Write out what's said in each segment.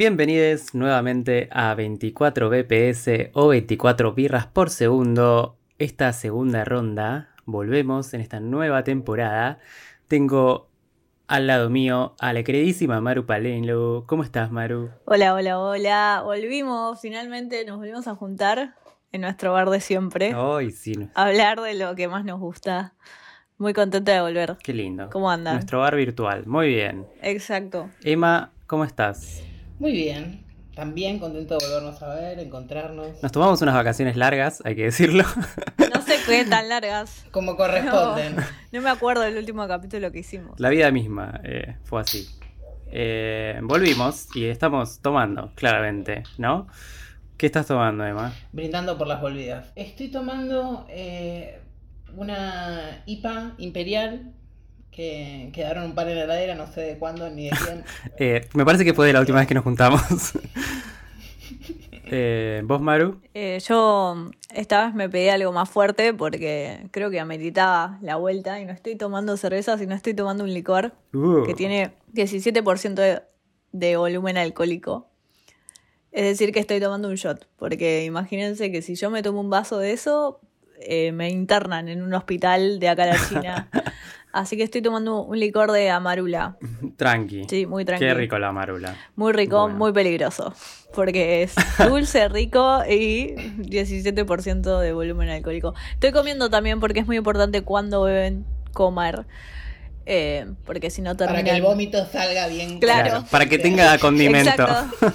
Bienvenidos nuevamente a 24 BPS o 24 birras por segundo. Esta segunda ronda, volvemos en esta nueva temporada. Tengo al lado mío a la queridísima Maru Palelo. ¿Cómo estás, Maru? Hola, hola, hola. Volvimos, finalmente nos volvimos a juntar en nuestro bar de siempre. Hoy sí. A hablar de lo que más nos gusta. Muy contenta de volver. Qué lindo. ¿Cómo andan? Nuestro bar virtual. Muy bien. Exacto. Emma, ¿cómo estás? Muy bien. También contento de volvernos a ver, encontrarnos. Nos tomamos unas vacaciones largas, hay que decirlo. No sé qué tan largas. Como corresponden. No, me acuerdo del último capítulo que hicimos. La vida misma eh, fue así. Eh, volvimos y estamos tomando, claramente, ¿no? ¿Qué estás tomando, Emma? Brindando por las volvidas. Estoy tomando eh, una IPA imperial que quedaron un par en la heladera, no sé de cuándo ni de quién. Eh, me parece que fue de la última vez que nos juntamos. Eh, ¿Vos, Maru? Eh, yo esta vez me pedí algo más fuerte porque creo que ameritaba la vuelta y no estoy tomando cerveza, sino estoy tomando un licor Uh. que tiene 17% de, de volumen alcohólico. Es decir, que estoy tomando un shot, porque imagínense que si yo me tomo un vaso de eso, eh, me internan en un hospital de acá a la China. Así que estoy tomando un licor de amarula. Tranqui. Sí, muy tranquilo. Qué rico la marula. Muy rico, Bueno. muy peligroso. Porque es dulce, rico y 17% de volumen alcohólico. Estoy comiendo también porque es muy importante cuando beben comer. eh, porque si no Para terminan... que el vómito salga bien. Claro. Para que tenga condimento. Exacto.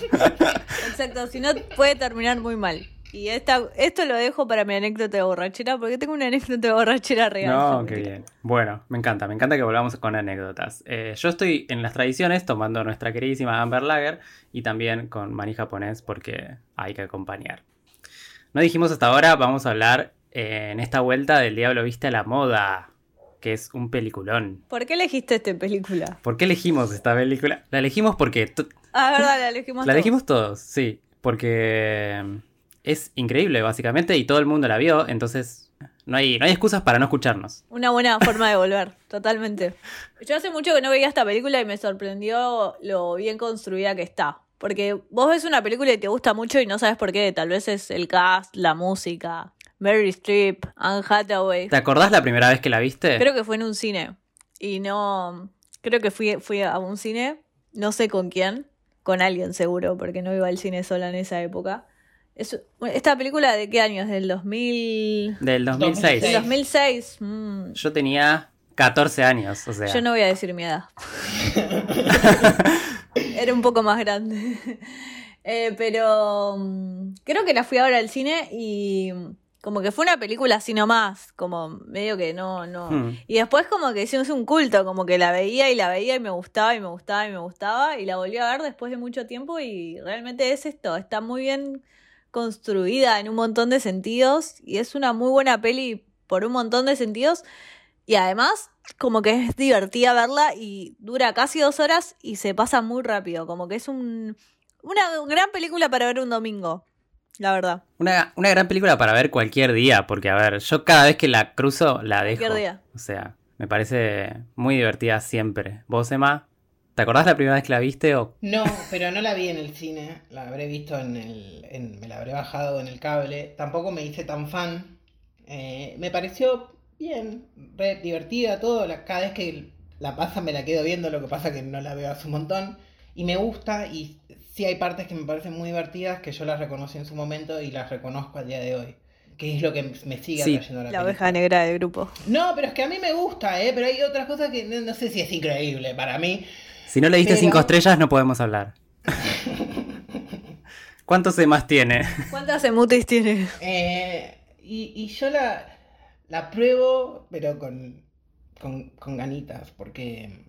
Exacto, si no puede terminar muy mal. Y esta, esto lo dejo para mi anécdota de borrachera, porque tengo una anécdota de borrachera real. No, qué bien. Bueno, me encanta, me encanta que volvamos con anécdotas. Eh, yo estoy en las tradiciones tomando nuestra queridísima Amber Lager y también con maní japonés porque hay que acompañar. No dijimos hasta ahora, vamos a hablar eh, en esta vuelta del Diablo Viste a la Moda, que es un peliculón. ¿Por qué elegiste esta película? ¿Por qué elegimos esta película? La elegimos porque... Ah, verdad, la elegimos La todos. elegimos todos, sí, porque es increíble básicamente y todo el mundo la vio, entonces no hay, no hay excusas para no escucharnos. Una buena forma de volver, totalmente. Yo hace mucho que no veía esta película y me sorprendió lo bien construida que está. Porque vos ves una película y te gusta mucho y no sabes por qué. Tal vez es el cast, la música, Mary Streep, Anne Hathaway. ¿Te acordás la primera vez que la viste? Creo que fue en un cine. Y no. Creo que fui, fui a un cine, no sé con quién, con alguien seguro, porque no iba al cine sola en esa época. Es, ¿Esta película de qué año? ¿Es del 2000? Del 2006. Del 2006. Mm, Yo tenía 14 años, o sea. Yo no voy a decir mi edad. Era un poco más grande. Eh, pero mm, creo que la fui ahora al cine y mm, como que fue una película así nomás, como medio que no, no. Hmm. Y después como que hicimos un culto, como que la veía y la veía y me gustaba y me gustaba y me gustaba y la volví a ver después de mucho tiempo y realmente es esto, está muy bien construida en un montón de sentidos y es una muy buena peli por un montón de sentidos y además como que es divertida verla y dura casi dos horas y se pasa muy rápido, como que es un, una gran película para ver un domingo, la verdad. Una, una gran película para ver cualquier día, porque a ver, yo cada vez que la cruzo la dejo. Cualquier día. O sea, me parece muy divertida siempre. ¿Vos, Emma? ¿Te acordás la primera vez que la viste o No, pero no la vi en el cine. La habré visto en el. en- me la habré bajado en el cable. Tampoco me hice tan fan. Eh, me pareció bien, re divertida, todo. La- cada vez que la pasa me la quedo viendo, lo que pasa que no la veo hace un montón. Y me gusta, y sí hay partes que me parecen muy divertidas que yo las reconocí en su momento y las reconozco al día de hoy. Que es lo que me sigue Sí. atrayendo a la, La oveja negra del grupo. No, pero es que a mí me gusta, ¿eh? Pero hay otras cosas que no, no sé si es increíble para mí. Si no le diste Pero- cinco estrellas no podemos hablar? ¿Cuántos Emas tiene? ¿Cuántas emutis tiene? Eh, y, y yo la, la pruebo, pero con, con, con ganitas, porque...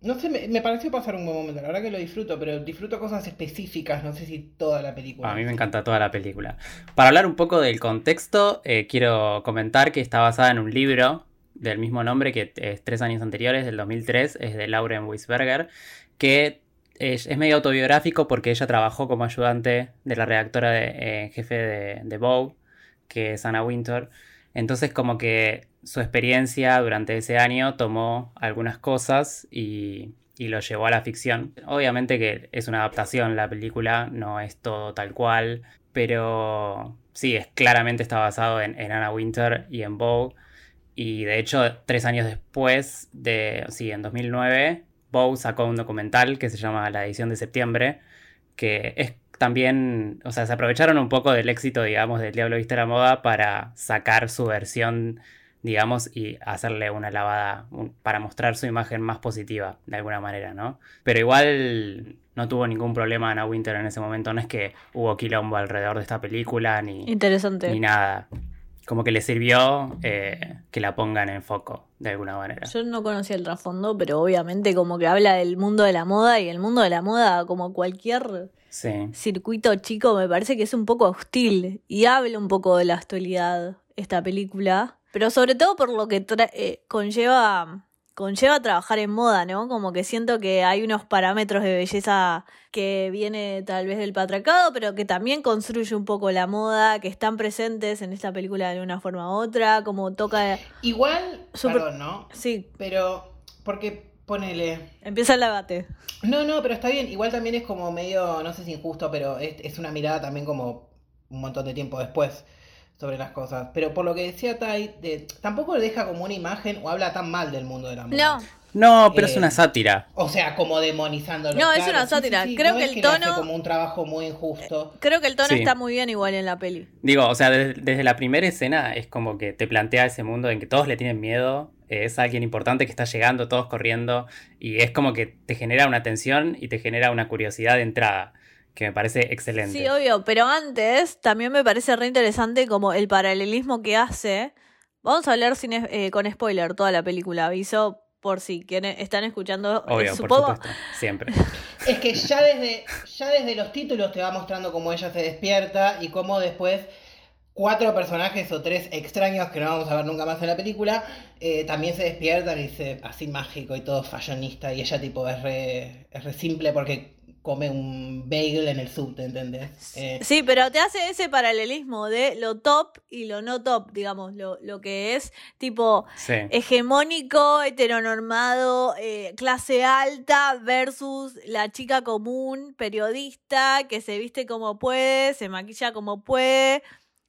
No sé, me, me pareció pasar un buen momento. La verdad que lo disfruto, pero disfruto cosas específicas, no sé si toda la película. A mí me encanta toda la película. Para hablar un poco del contexto, eh, quiero comentar que está basada en un libro del mismo nombre que es tres años anteriores, del 2003, es de Lauren Weisberger, que es, medio autobiográfico porque ella trabajó como ayudante de la redactora de, eh, jefe de, de Vogue, que es Anna Wintour. Entonces como que su experiencia durante ese año tomó algunas cosas y, y lo llevó a la ficción. Obviamente que es una adaptación la película, no es todo tal cual, pero sí, es, claramente está basado en, Anna Winter y en Bow. Y de hecho, tres años después, de, sí, en 2009, Bow sacó un documental que se llama La edición de septiembre, que es también, o sea, se aprovecharon un poco del éxito, digamos, del Diablo Viste la Moda para sacar su versión, digamos, y hacerle una lavada para mostrar su imagen más positiva, de alguna manera, ¿no? Pero igual no tuvo ningún problema Anna Winter en ese momento, no es que hubo quilombo alrededor de esta película, ni, Interesante. ni nada. Como que le sirvió eh, que la pongan en foco, de alguna manera. Yo no conocía el trasfondo, pero obviamente como que habla del mundo de la moda y el mundo de la moda, como cualquier circuito chico, me parece que es un poco hostil y habla un poco de la actualidad esta película, pero sobre todo por lo que eh, conlleva conlleva trabajar en moda, ¿no? Como que siento que hay unos parámetros de belleza que viene tal vez del patriarcado, pero que también construye un poco la moda, que están presentes en esta película de una forma u otra, como toca... Igual, perdón, ¿no? Sí. Pero, porque ponele... Empieza el debate. No, no, pero está bien. Igual también es como medio, no sé si injusto, pero es, es una mirada también como un montón de tiempo después sobre las cosas. Pero por lo que decía Tai, de, tampoco le deja como una imagen o habla tan mal del mundo de la moda. No. No, pero es una eh, sátira. O sea, como demonizándolo. No, es una sátira. creo que el tono. como un trabajo muy injusto. Creo que el tono está muy bien igual en la peli. Digo, o sea, desde, la primera escena es como que te plantea ese mundo en que todos le tienen miedo. Es alguien importante que está llegando, todos corriendo. Y es como que te genera una tensión y te genera una curiosidad de entrada que me parece excelente. Sí, obvio, pero antes también me parece re interesante como el paralelismo que hace. Vamos a hablar sin, eh, con spoiler toda la película, aviso por si quienes están escuchando. Eh, obvio, por supuesto, siempre. Es que ya desde, ya desde los títulos te va mostrando cómo ella se despierta y cómo después cuatro personajes o tres extraños que no vamos a ver nunca más en la película, eh, también se despiertan y dice así mágico y todo fashionista y ella tipo es re, es re simple porque come un bagel en el subte, ¿entendés? Eh, sí, pero te hace ese paralelismo de lo top y lo no top, digamos, lo, lo que es tipo hegemónico, heteronormado, eh, clase alta versus la chica común, periodista, que se viste como puede, se maquilla como puede.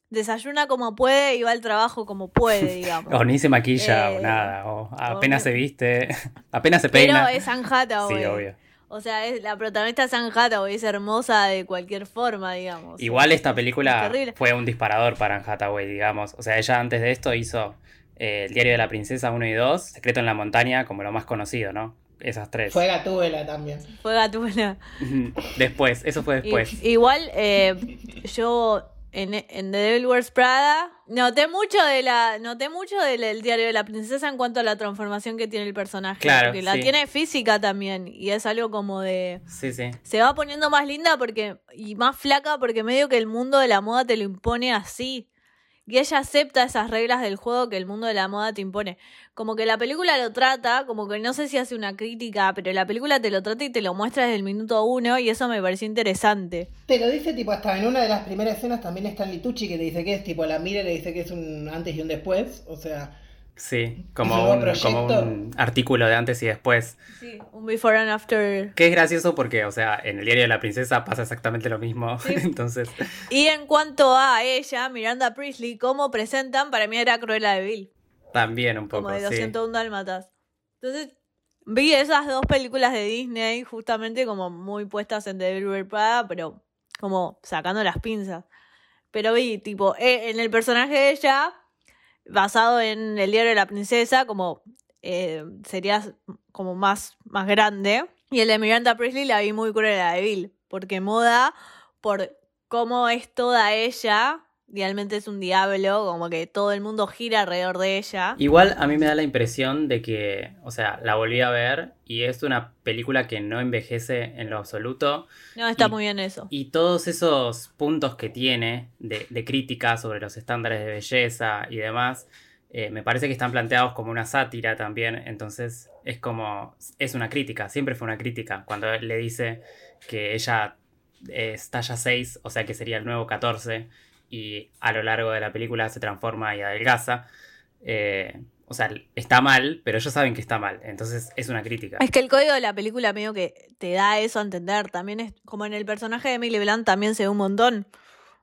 Desayuna como puede y va al trabajo como puede, digamos. o ni se maquilla o eh, nada, o apenas se viste, apenas se peina. Pero es Anjata, Sí, obvio. O sea, es, la protagonista es Anne Hathaway, es hermosa de cualquier forma, digamos. Igual esta película fue un disparador para Anne Hathaway, digamos. O sea, ella antes de esto hizo eh, El diario de la princesa 1 y 2, Secreto en la montaña, como lo más conocido, ¿no? Esas tres. Fue Gatúbela también. Fue Gatúbela. después, eso fue después. igual, eh, yo en, en The Devil Wears Prada. Noté mucho de la, noté mucho del, diario de la princesa en cuanto a la transformación que tiene el personaje. Claro, porque la tiene física también. Y es algo como de. Sí, sí. Se va poniendo más linda porque. y más flaca porque medio que el mundo de la moda te lo impone así y ella acepta esas reglas del juego que el mundo de la moda te impone. Como que la película lo trata, como que no sé si hace una crítica, pero la película te lo trata y te lo muestra desde el minuto uno y eso me pareció interesante. Te lo dice tipo hasta en una de las primeras escenas también está Litucci que te dice que es tipo la mira y le dice que es un antes y un después, o sea... Sí, como un, como un artículo de antes y después. Sí, un before and after. Que es gracioso porque, o sea, en el diario de la princesa pasa exactamente lo mismo. Entonces. Y en cuanto a ella, Miranda Priestley, cómo presentan, para mí era Cruella de Vil. También un poco. Como de 201 Dálmatas. Entonces, vi esas dos películas de Disney justamente como muy puestas en The Devil Prada, pero como sacando las pinzas. Pero vi, tipo, eh, en el personaje de ella basado en el diario de la princesa, como eh, sería como más, más grande. Y el de Miranda Presley la vi muy cruel de Bill, porque moda, por cómo es toda ella, realmente es un diablo, como que todo el mundo gira alrededor de ella. Igual a mí me da la impresión de que, o sea, la volví a ver y es una película que no envejece en lo absoluto. No, está muy bien eso. Y todos esos puntos que tiene de, crítica sobre los estándares de belleza y demás, eh, me parece que están planteados como una sátira también, entonces es como, es una crítica, siempre fue una crítica, cuando le dice que ella es talla 6, o sea que sería el nuevo 14, y a lo largo de la película se transforma y adelgaza. Eh, o sea, está mal, pero ellos saben que está mal. Entonces es una crítica. Es que el código de la película medio que te da eso a entender. También es como en el personaje de Emily Blunt también se ve un montón.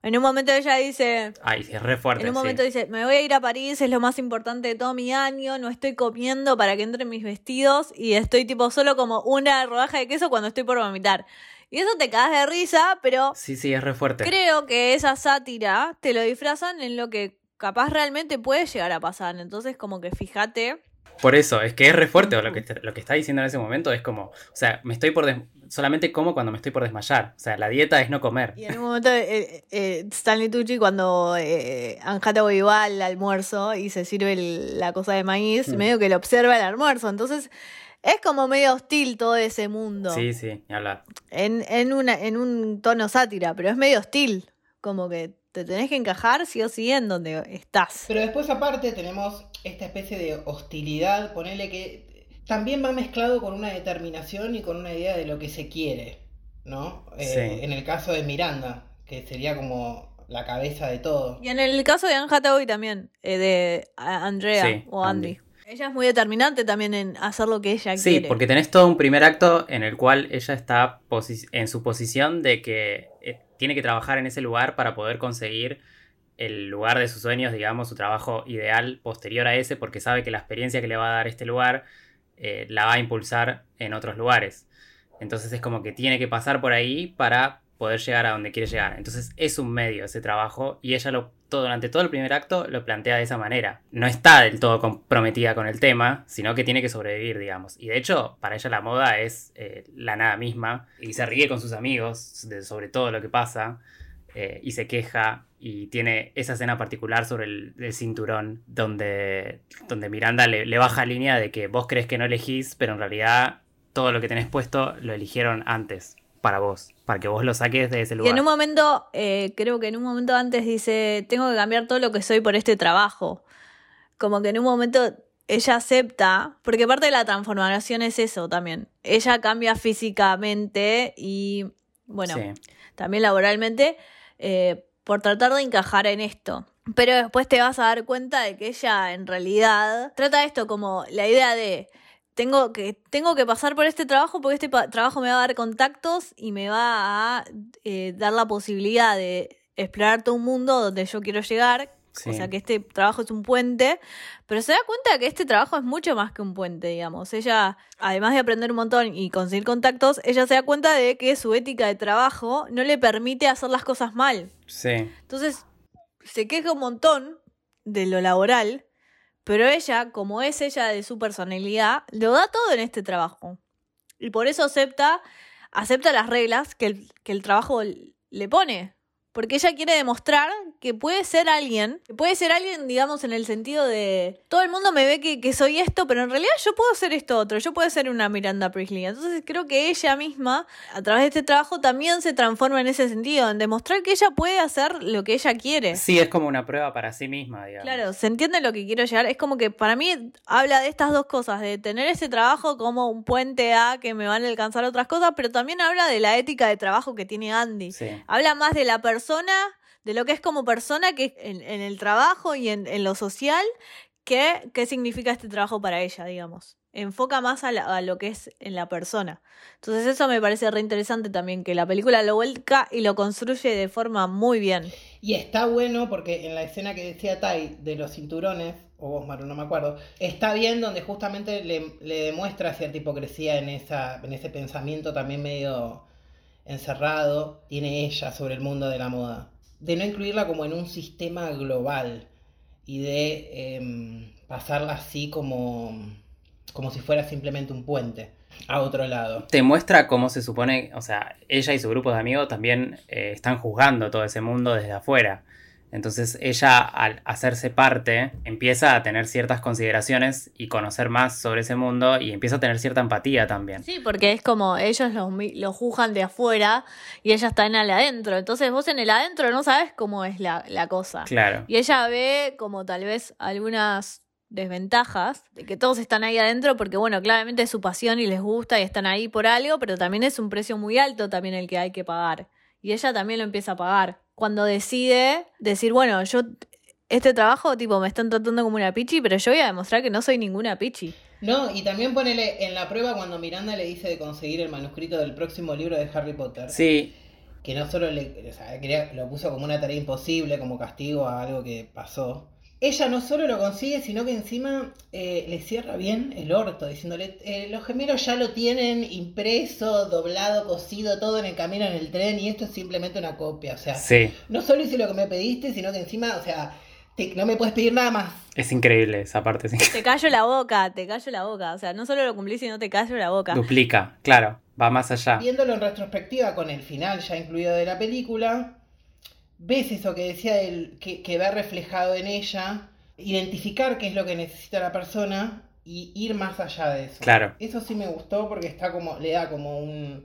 En un momento ella dice. Ay, es re fuerte. En un momento dice: Me voy a ir a París, es lo más importante de todo mi año. No estoy comiendo para que entren mis vestidos. Y estoy tipo solo como una rodaja de queso cuando estoy por vomitar. Y eso te cagas de risa, pero. Sí, sí, es re fuerte. Creo que esa sátira te lo disfrazan en lo que capaz realmente puede llegar a pasar. Entonces, como que fíjate. Por eso, es que es re fuerte lo que, lo que está diciendo en ese momento. Es como, o sea, me estoy por solamente como cuando me estoy por desmayar. O sea, la dieta es no comer. Y en un momento eh, eh, Stanley Tucci cuando eh, Anjata va al almuerzo y se sirve la cosa de maíz, mm. medio que lo observa el almuerzo. Entonces es como medio hostil todo ese mundo. Sí, sí, ni hablar. En, en, una, en un tono sátira, pero es medio hostil. Como que te tenés que encajar sí o sí en donde estás. Pero después aparte tenemos esta especie de hostilidad, ponele que también va mezclado con una determinación y con una idea de lo que se quiere, ¿no? Eh, en el caso de Miranda, que sería como la cabeza de todo. Y en el caso de Anne Hathaway también, eh, de Andrea o Andy. Ella es muy determinante también en hacer lo que ella quiere. Sí, porque tenés todo un primer acto en el cual ella está en su posición de que eh, tiene que trabajar en ese lugar para poder conseguir el lugar de sus sueños, digamos, su trabajo ideal posterior a ese, porque sabe que la experiencia que le va a dar este lugar eh, la va a impulsar en otros lugares. Entonces es como que tiene que pasar por ahí para poder llegar a donde quiere llegar. Entonces es un medio ese trabajo y ella lo todo, durante todo el primer acto lo plantea de esa manera. No está del todo comprometida con el tema, sino que tiene que sobrevivir, digamos. Y de hecho, para ella la moda es eh, la nada misma y se ríe con sus amigos sobre todo lo que pasa. Eh, y se queja y tiene esa escena particular sobre el, cinturón donde, donde Miranda le, baja línea de que vos crees que no elegís, pero en realidad todo lo que tenés puesto lo eligieron antes para vos, para que vos lo saques de ese lugar. Y en un momento, eh, creo que en un momento antes dice, tengo que cambiar todo lo que soy por este trabajo. Como que en un momento ella acepta, porque parte de la transformación es eso también. Ella cambia físicamente y, bueno, también laboralmente eh, por tratar de encajar en esto. Pero después te vas a dar cuenta de que ella en realidad trata esto como la idea de tengo que, tengo que pasar por este trabajo porque este trabajo me va a dar contactos y me va a eh, dar la posibilidad de explorar todo un mundo donde yo quiero llegar, o sea que este trabajo es un puente, pero se da cuenta que este trabajo es mucho más que un puente, digamos. Ella, además de aprender un montón y conseguir contactos, ella se da cuenta de que su ética de trabajo no le permite hacer las cosas mal. Sí. Entonces, se queja un montón de lo laboral, pero ella, como es ella de su personalidad, lo da todo en este trabajo. Y por eso acepta, acepta las reglas que el, que el trabajo le pone. Porque ella quiere demostrar que puede ser alguien, que puede ser alguien, digamos, en el sentido de todo el mundo me ve que, soy esto, pero en realidad yo puedo ser esto otro, yo puedo ser una Miranda Priestley. Entonces creo que ella misma, a través de este trabajo, también se transforma en ese sentido, en demostrar que ella puede hacer lo que ella quiere. Sí, es como una prueba para sí misma, digamos. Claro, se entiende lo que quiero llegar. Es como que para mí habla de estas dos cosas, de tener ese trabajo como un puente a que me van a alcanzar otras cosas, pero también habla de la ética de trabajo que tiene Andy. Habla más de la persona de lo que es como persona, que en, en el trabajo y en, lo social, que, qué significa este trabajo para ella, digamos. Enfoca más a, lo que es en la persona. Entonces eso me parece re interesante también, que la película lo vuelca y lo construye de forma muy bien. Y está bueno porque en la escena que decía Tai de los cinturones, o vos Maru, no me acuerdo, está bien donde justamente le, le demuestra cierta hipocresía en, esa, en ese pensamiento también medio encerrado tiene ella sobre el mundo de la moda. De no incluirla como en un sistema global y de em, pasarla así como, como si fuera simplemente un puente a otro lado. Te muestra cómo se supone, o sea, ella y su grupo de amigos también eh, están juzgando todo ese mundo desde afuera. Entonces ella al hacerse parte empieza a tener ciertas consideraciones y conocer más sobre ese mundo y empieza a tener cierta empatía también. Sí, porque es como ellos lo, juzgan de afuera y ella está en el adentro. Entonces vos en el adentro no sabes cómo es la, la cosa. Claro. Y ella ve como tal vez algunas desventajas de que todos están ahí adentro porque bueno, claramente es su pasión y les gusta y están ahí por algo, pero también es un precio muy alto también el que hay que pagar. Y ella también lo empieza a pagar cuando decide decir, bueno, yo este trabajo, tipo, me están tratando como una pichi, pero yo voy a demostrar que no soy ninguna pichi. No, y también ponele en la prueba cuando Miranda le dice de conseguir el manuscrito del próximo libro de Harry Potter. Sí. Que no solo le, o sea, lo puso como una tarea imposible, como castigo a algo que pasó. Ella no solo lo consigue, sino que encima eh, le cierra bien el orto, diciéndole, eh, los gemelos ya lo tienen impreso, doblado, cosido, todo en el camino en el tren, y esto es simplemente una copia. O sea, Sí. no solo hice lo que me pediste, sino que encima, o sea, te- no me puedes pedir nada más. Es increíble esa parte. sí. Te callo la boca, te callo la boca. O sea, no solo lo cumplí, sino te callo la boca. Duplica, claro. Va más allá. Viéndolo en retrospectiva con el final ya incluido de la película, ves eso que decía él, que, que ve reflejado en ella, identificar qué es lo que necesita la persona y ir más allá de eso. Claro. Eso sí me gustó porque está como, le da como un,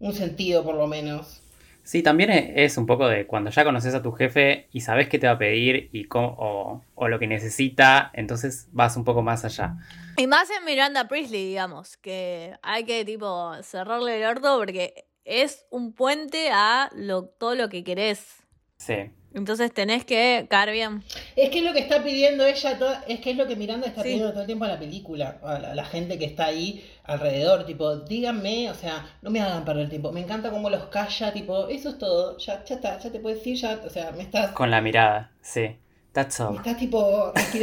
un sentido por lo menos. Sí, también e- es un poco de cuando ya conoces a tu jefe y sabes qué te va a pedir y cómo- o, o lo que necesita, entonces vas un poco más allá. Y más en Miranda Priestley, digamos, que hay que tipo cerrarle el orto porque es un puente a lo, todo lo que querés. Sí. Entonces tenés que caer bien. Es que es lo que está pidiendo ella, toda- es que es lo que Miranda está Sí. pidiendo todo el tiempo en la película, a la, a la gente que está ahí alrededor, tipo, díganme, o sea, no me hagan perder el tiempo, me encanta cómo los calla, tipo, eso es todo, ya, ya está, ya te puedes ir, ya, o sea, me estás, Con la mirada, sí. That's all. estás tipo.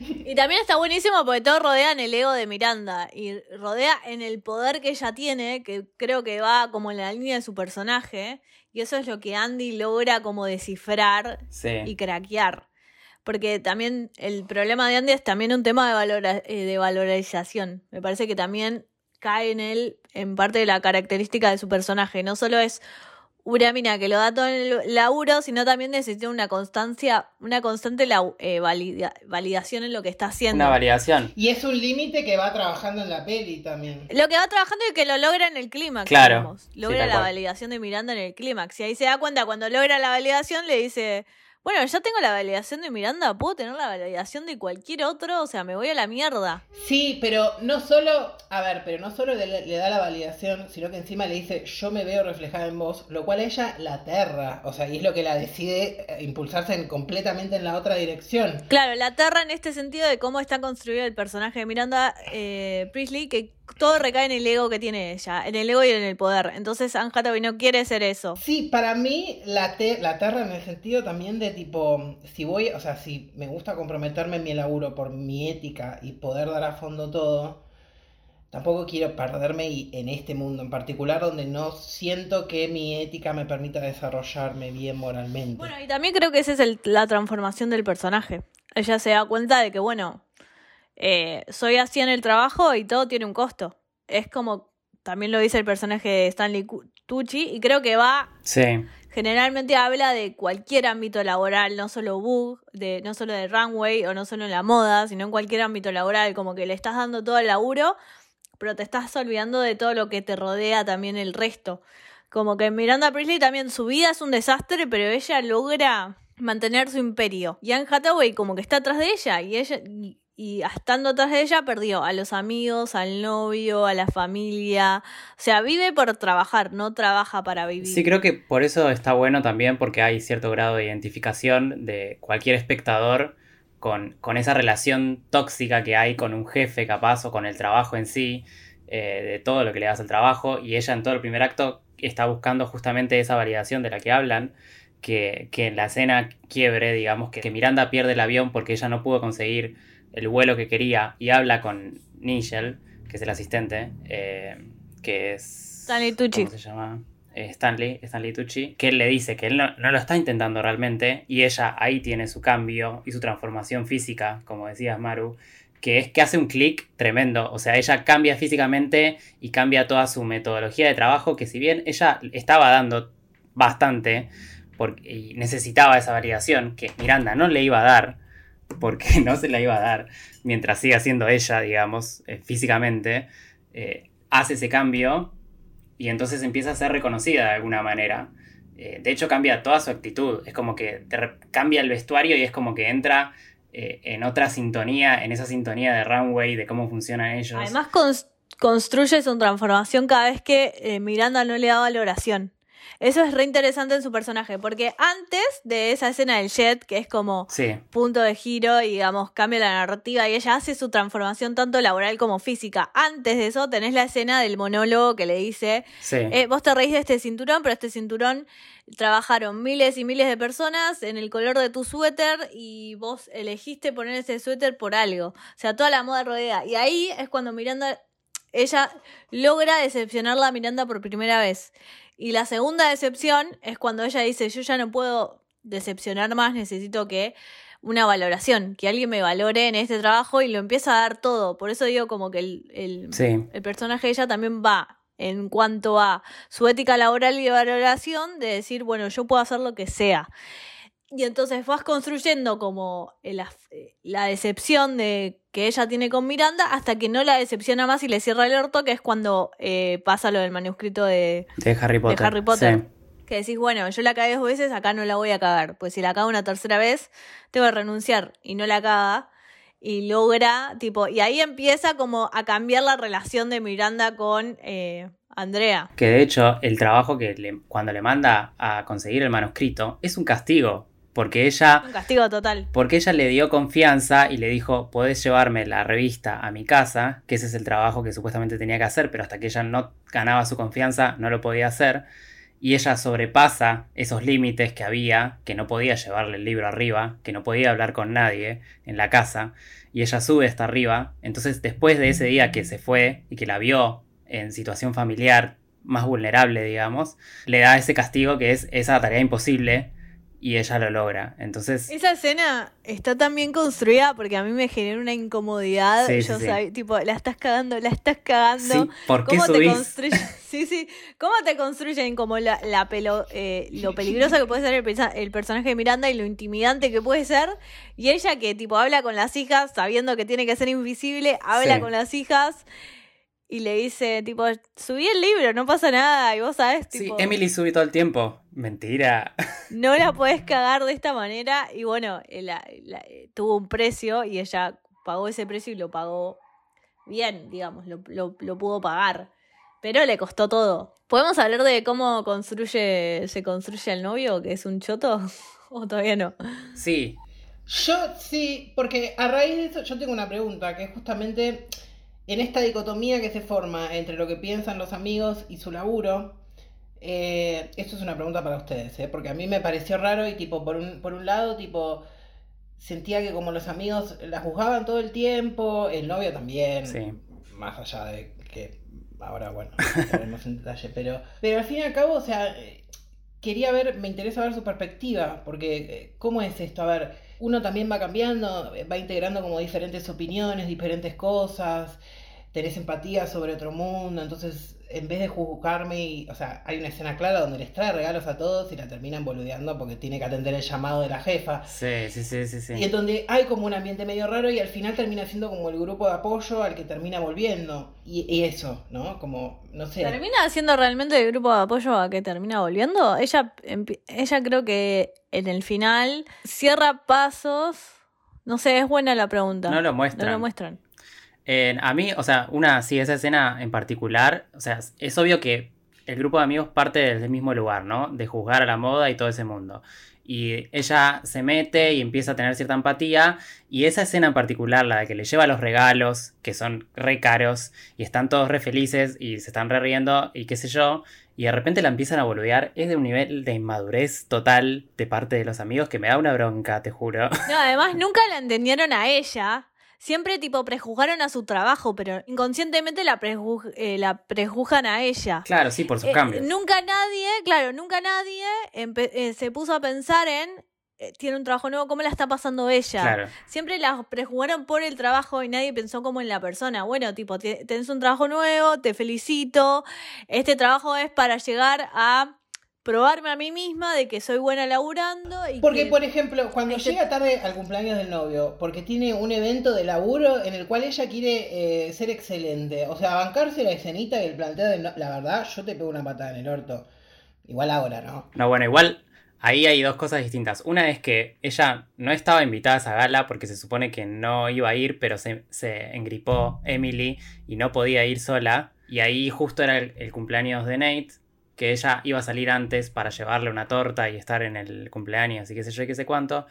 Y también está buenísimo porque todo rodea en el ego de Miranda y rodea en el poder que ella tiene, que creo que va como en la línea de su personaje, y eso es lo que Andy logra como descifrar Sí. y craquear. Porque también el problema de Andy es también un tema de, valora- eh, de valorización. Me parece que también cae en él en parte de la característica de su personaje. No solo es una mina que lo da todo en el laburo, sino también necesita una constancia, una constante eh, valida- validación en lo que está haciendo. Una validación. Y es un límite que va trabajando en la peli también. Lo que va trabajando y que lo logra en el clímax. Claro. digamos. Logra la cual. validación de Miranda en el clímax. Y ahí se da cuenta, cuando logra la validación, le dice: Bueno, ya tengo la validación de Miranda, puedo tener la validación de cualquier otro, o sea, me voy a la mierda. Sí, pero no solo, a ver, pero no solo le, le da la validación, sino que encima le dice, yo me veo reflejada en vos, lo cual a ella la aterra, o sea, y es lo que la decide eh, impulsarse en- completamente en la otra dirección. Claro, la Terra en este sentido de cómo está construido el personaje de Miranda eh, Priestley, que todo recae en el ego que tiene ella, en el ego y en el poder. Entonces Anne Hathaway no quiere ser eso. Sí, para mí la, te- la aterra en el sentido también de tipo, si voy, o sea, si me gusta comprometerme en mi laburo por mi ética y poder dar a fondo todo, tampoco quiero perderme y- en este mundo en particular donde no siento que mi ética me permita desarrollarme bien moralmente. Bueno, y también creo que esa es el- la transformación del personaje. Ella se da cuenta de que, bueno, eh, soy así en el trabajo y todo tiene un costo. Es como también lo dice el personaje de Stanley Tucci y creo que va Sí. generalmente habla de cualquier ámbito laboral, no solo bug, de, no solo de runway o no solo en la moda, sino en cualquier ámbito laboral, como que le estás dando todo el laburo, pero te estás olvidando de todo lo que te rodea también el resto. Como que Miranda Priestley también su vida es un desastre, pero ella logra mantener su imperio. Y Anne Hathaway como que está atrás de ella y ella y, y estando atrás de ella perdió a los amigos, al novio, a la familia. O sea, vive por trabajar, no trabaja para vivir. Sí, creo que por eso está bueno también porque hay cierto grado de identificación de cualquier espectador con, con esa relación tóxica que hay con un jefe capaz o con el trabajo en sí, eh, de todo lo que le das al trabajo y ella en todo el primer acto está buscando justamente esa validación de la que hablan, que, que en la escena quiebre, digamos, que, que Miranda pierde el avión porque ella no pudo conseguir el vuelo que quería y habla con Nigel, que es el asistente, eh, que es... Stanley Tucci. ¿Cómo se llama? Eh, Stanley, Stanley Tucci, que él le dice que él no, no lo está intentando realmente y ella ahí tiene su cambio y su transformación física, como decías Maru, que es que hace un clic tremendo, o sea, ella cambia físicamente y cambia toda su metodología de trabajo, que si bien ella estaba dando bastante porque, y necesitaba esa validación que Miranda no le iba a dar, porque no se la iba a dar mientras siga siendo ella, digamos, eh, físicamente, eh, hace ese cambio y entonces empieza a ser reconocida de alguna manera. Eh, de hecho, cambia toda su actitud. Es como que cambia el vestuario y es como que entra en otra sintonía, en esa sintonía de runway, de cómo funcionan ellos. Además cons- construye su transformación cada vez que Miranda no le da valoración. Eso es re interesante en su personaje, porque antes de esa escena del jet, que es como Sí, punto de giro y digamos cambia la narrativa y ella hace su transformación tanto laboral como física. Antes de eso tenés la escena del monólogo que le dice, sí. eh, vos te reís de este cinturón, pero este cinturón trabajaron miles y miles de personas en el color de tu suéter y vos elegiste poner ese suéter por algo. O sea, toda la moda rodea. Y ahí es cuando Miranda, ella logra decepcionarla a Miranda por primera vez. Y la segunda decepción es cuando ella dice, yo ya no puedo decepcionar más, necesito que una valoración, que alguien me valore en este trabajo y lo empieza a dar todo. Por eso digo como que el, el, Sí. el personaje de ella también va en cuanto a su ética laboral y de valoración de decir, bueno, yo puedo hacer lo que sea. Y entonces vas construyendo como la, la decepción de que ella tiene con Miranda hasta que no la decepciona más y le cierra el orto, que es cuando eh, pasa lo del manuscrito de, De Harry Potter. Harry Potter. Sí. que decís, bueno, yo la cagué dos veces, acá no la voy a cagar. Pues si la cago una tercera vez, tengo que renunciar y no la caga. Y logra, tipo, y ahí empieza como a cambiar la relación de Miranda con eh, Andrea. Que de hecho, el trabajo que le- cuando le manda a conseguir el manuscrito es un castigo. Porque ella Un castigo total. Porque ella le dio confianza y le dijo, podés llevarme la revista a mi casa, que ese es el trabajo que supuestamente tenía que hacer, pero hasta que ella no ganaba su confianza no lo podía hacer. Y ella sobrepasa esos límites que había, que no podía llevarle el libro arriba, que no podía hablar con nadie en la casa, y ella sube hasta arriba. Entonces después de ese día que se fue y que la vio en situación familiar más vulnerable, digamos, le da ese castigo que es esa tarea imposible y ella lo logra. Entonces... Esa escena está tan bien construida porque a mí me genera una incomodidad. Sí, sí, Yo sí. sab- tipo, la estás cagando, la estás cagando. Sí, ¿por qué ¿Cómo te? Sí, sí. ¿Cómo te construyen como la, la pelo, eh, lo peligroso que puede ser el, el personaje de Miranda y lo intimidante que puede ser? Y ella que tipo habla con las hijas sabiendo que tiene que ser invisible, habla con las hijas y le dice tipo, subí el libro, no pasa nada. Y vos sabés, Sí, tipo, Emily sube todo el tiempo. Mentira. no la podés cagar de esta manera. Y bueno, la- la- tuvo un precio y ella pagó ese precio y lo pagó bien, digamos, lo, lo- lo pudo pagar. Pero le costó todo. ¿Podemos hablar de cómo construye, se construye el novio, que es un choto? ¿O todavía no? Sí, Yo sí, porque a raíz de eso yo tengo una pregunta, que es justamente en esta dicotomía que se forma entre lo que piensan los amigos y su laburo. eh, esto es una pregunta para ustedes, ¿eh? porque a mí me pareció raro y tipo, por un, por un lado, tipo, sentía que como los amigos la juzgaban todo el tiempo, el novio también, Sí. más allá de que ahora, bueno, no entraremos en detalle, pero, pero al fin y al cabo, o sea, eh, quería ver, me interesa ver su perspectiva, porque eh, ¿cómo es esto? A ver, uno también va cambiando, va integrando como diferentes opiniones, diferentes cosas, tenés empatía sobre otro mundo, entonces en vez de juzgarme, y, o sea, hay una escena clara donde les trae regalos a todos y la terminan boludeando porque tiene que atender el llamado de la jefa. sí, sí, sí, sí. sí. Y en donde hay como un ambiente medio raro y al final termina siendo como el grupo de apoyo al que termina volviendo. Y, y eso, ¿no? Como, no sé. ¿Termina siendo realmente el grupo de apoyo a que termina volviendo? Ella, ella creo que en el final cierra pasos. No sé, es buena la pregunta. No lo muestran. No lo muestran. A mí, o sea, una, sí, esa escena en particular, o sea, es obvio que el grupo de amigos parte del mismo lugar, ¿no? De juzgar a la moda y todo ese mundo. Y ella se mete y empieza a tener cierta empatía. Y esa escena en particular, la de que le lleva los regalos, que son re caros, y están todos re felices y se están re riendo y qué sé yo, y de repente la empiezan a boludear, es de un nivel de inmadurez total de parte de los amigos que me da una bronca, te juro. No, además nunca la entendieron a ella. Siempre tipo prejuzgaron a su trabajo, pero inconscientemente la, preju- eh, la prejuzgan a ella. Claro, sí, por sus Eh, cambios. nunca nadie, claro, nunca nadie eh, se puso a pensar en tiene un trabajo nuevo, ¿cómo la está pasando ella? Claro. Siempre la prejugaron por el trabajo y nadie pensó como en la persona. Bueno, tipo, te- tenés un trabajo nuevo, te felicito. Este trabajo es para llegar a probarme a mí misma de que soy buena laburando y Porque, que- por ejemplo, cuando Este- llega tarde al cumpleaños del novio, porque tiene un evento de laburo en el cual ella quiere eh, ser excelente, o sea, bancarse la escenita y el planteo de no- la verdad, yo te pego una patada en el orto. Igual ahora, ¿no? No, bueno, igual ahí hay dos cosas distintas. Una es que ella no estaba invitada a esa gala porque se supone que no iba a ir, pero se, se engripó Emily y no podía ir sola. Y ahí justo era el, el cumpleaños de Nate. Que ella iba a salir antes para llevarle una torta y estar en el cumpleaños y qué sé yo y qué sé cuánto.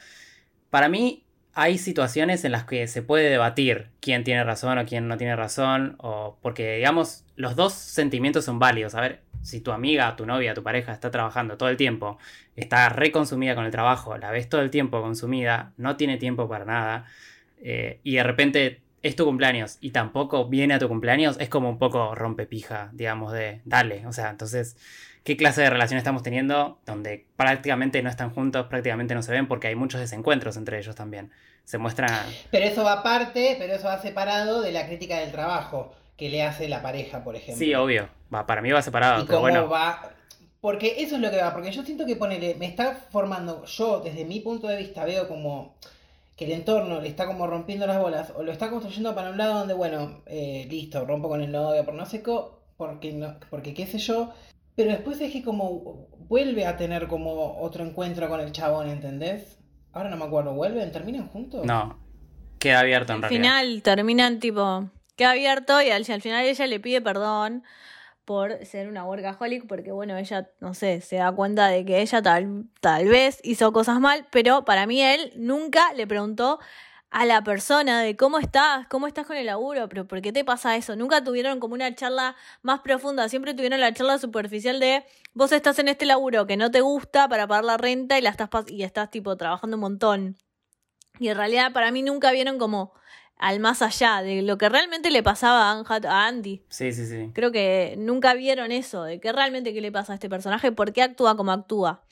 Para mí hay situaciones en las que se puede debatir quién tiene razón o quién no tiene razón, o porque digamos los dos sentimientos son válidos. A ver, si tu amiga, tu novia, tu pareja está trabajando todo el tiempo, está reconsumida con el trabajo, la ves todo el tiempo consumida, no tiene tiempo para nada, eh, y de repente es tu cumpleaños y tampoco viene a tu cumpleaños, es como un poco rompepija, digamos, de dale. O sea, entonces, ¿qué clase de relación estamos teniendo donde prácticamente no están juntos, prácticamente no se ven porque hay muchos desencuentros entre ellos también? Se muestra... Pero eso va aparte, pero eso va separado de la crítica del trabajo que le hace la pareja, por ejemplo. Sí, obvio. Va, para mí va separado. Y pero cómo bueno. va... Porque eso es lo que va, porque yo siento que ponele, me está formando, yo desde mi punto de vista veo como que el entorno le está como rompiendo las bolas o lo está construyendo para un lado donde, bueno, eh, listo, rompo con el novio por no sé qué, porque, no, porque qué sé yo, pero después es que como vuelve a tener como otro encuentro con el chabón, ¿entendés? Ahora no me acuerdo, ¿vuelven? ¿Terminan juntos? No, queda abierto en Al realidad. final terminan tipo, queda abierto y al, al final ella le pide perdón por ser una workaholic porque bueno, ella, no sé, se da cuenta de que ella tal, tal vez hizo cosas mal, pero para mí él nunca le preguntó a la persona de cómo estás, cómo estás con el laburo, pero ¿por qué te pasa eso? Nunca tuvieron como una charla más profunda, siempre tuvieron la charla superficial de vos estás en este laburo que no te gusta para pagar la renta y la estás y estás tipo trabajando un montón. Y en realidad para mí nunca vieron como al más allá de lo que realmente le pasaba a, Andy. Sí, sí, sí. Creo que nunca vieron eso, de qué realmente qué le pasa a este personaje, por qué actúa como actúa.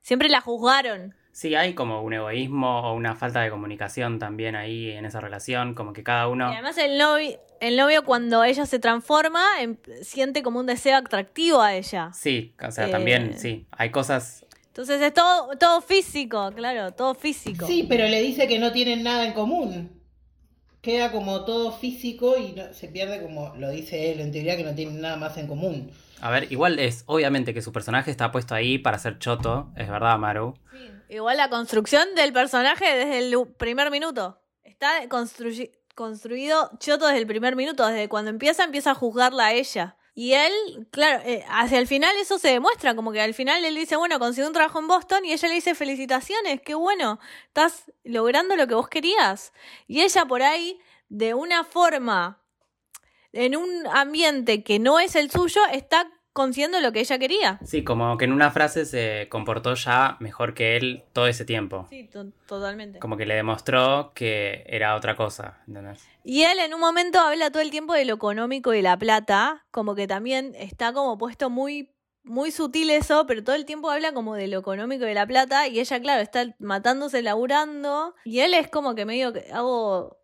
Siempre la juzgaron. Sí, hay como un egoísmo o una falta de comunicación también ahí en esa relación, como que cada uno... Y además el novio, el novio cuando ella se transforma, em- siente como un deseo atractivo a ella. Sí, o sea, Eh, también, sí, hay cosas... Entonces es todo, todo físico, claro, todo físico. Sí, pero le dice que no tienen nada en común. Queda como todo físico y no- se pierde como lo dice él en teoría que no tienen nada más en común. A ver, igual es obviamente que su personaje está puesto ahí para ser choto, es verdad, Maru. Sí. Igual la construcción del personaje desde el primer minuto. Está construyi- construido choto desde el primer minuto. Desde cuando empieza, empieza a juzgarla a ella. Y él, claro, eh, hacia el final eso se demuestra. Como que al final él dice, bueno, consiguió un trabajo en Boston. Y ella le dice, felicitaciones, qué bueno. Estás logrando lo que vos querías. Y ella por ahí, de una forma, en un ambiente que no es el suyo, está consiguiendo lo que ella quería. Sí, como que en una frase se comportó ya mejor que él todo ese tiempo. Sí, to- totalmente. Como que le demostró que era otra cosa, ¿entendés? Y él en un momento habla todo el tiempo de lo económico y la plata, como que también está como puesto muy muy sutil eso, pero todo el tiempo habla como de lo económico y de la plata y ella claro, está matándose laburando y él es como que medio que hago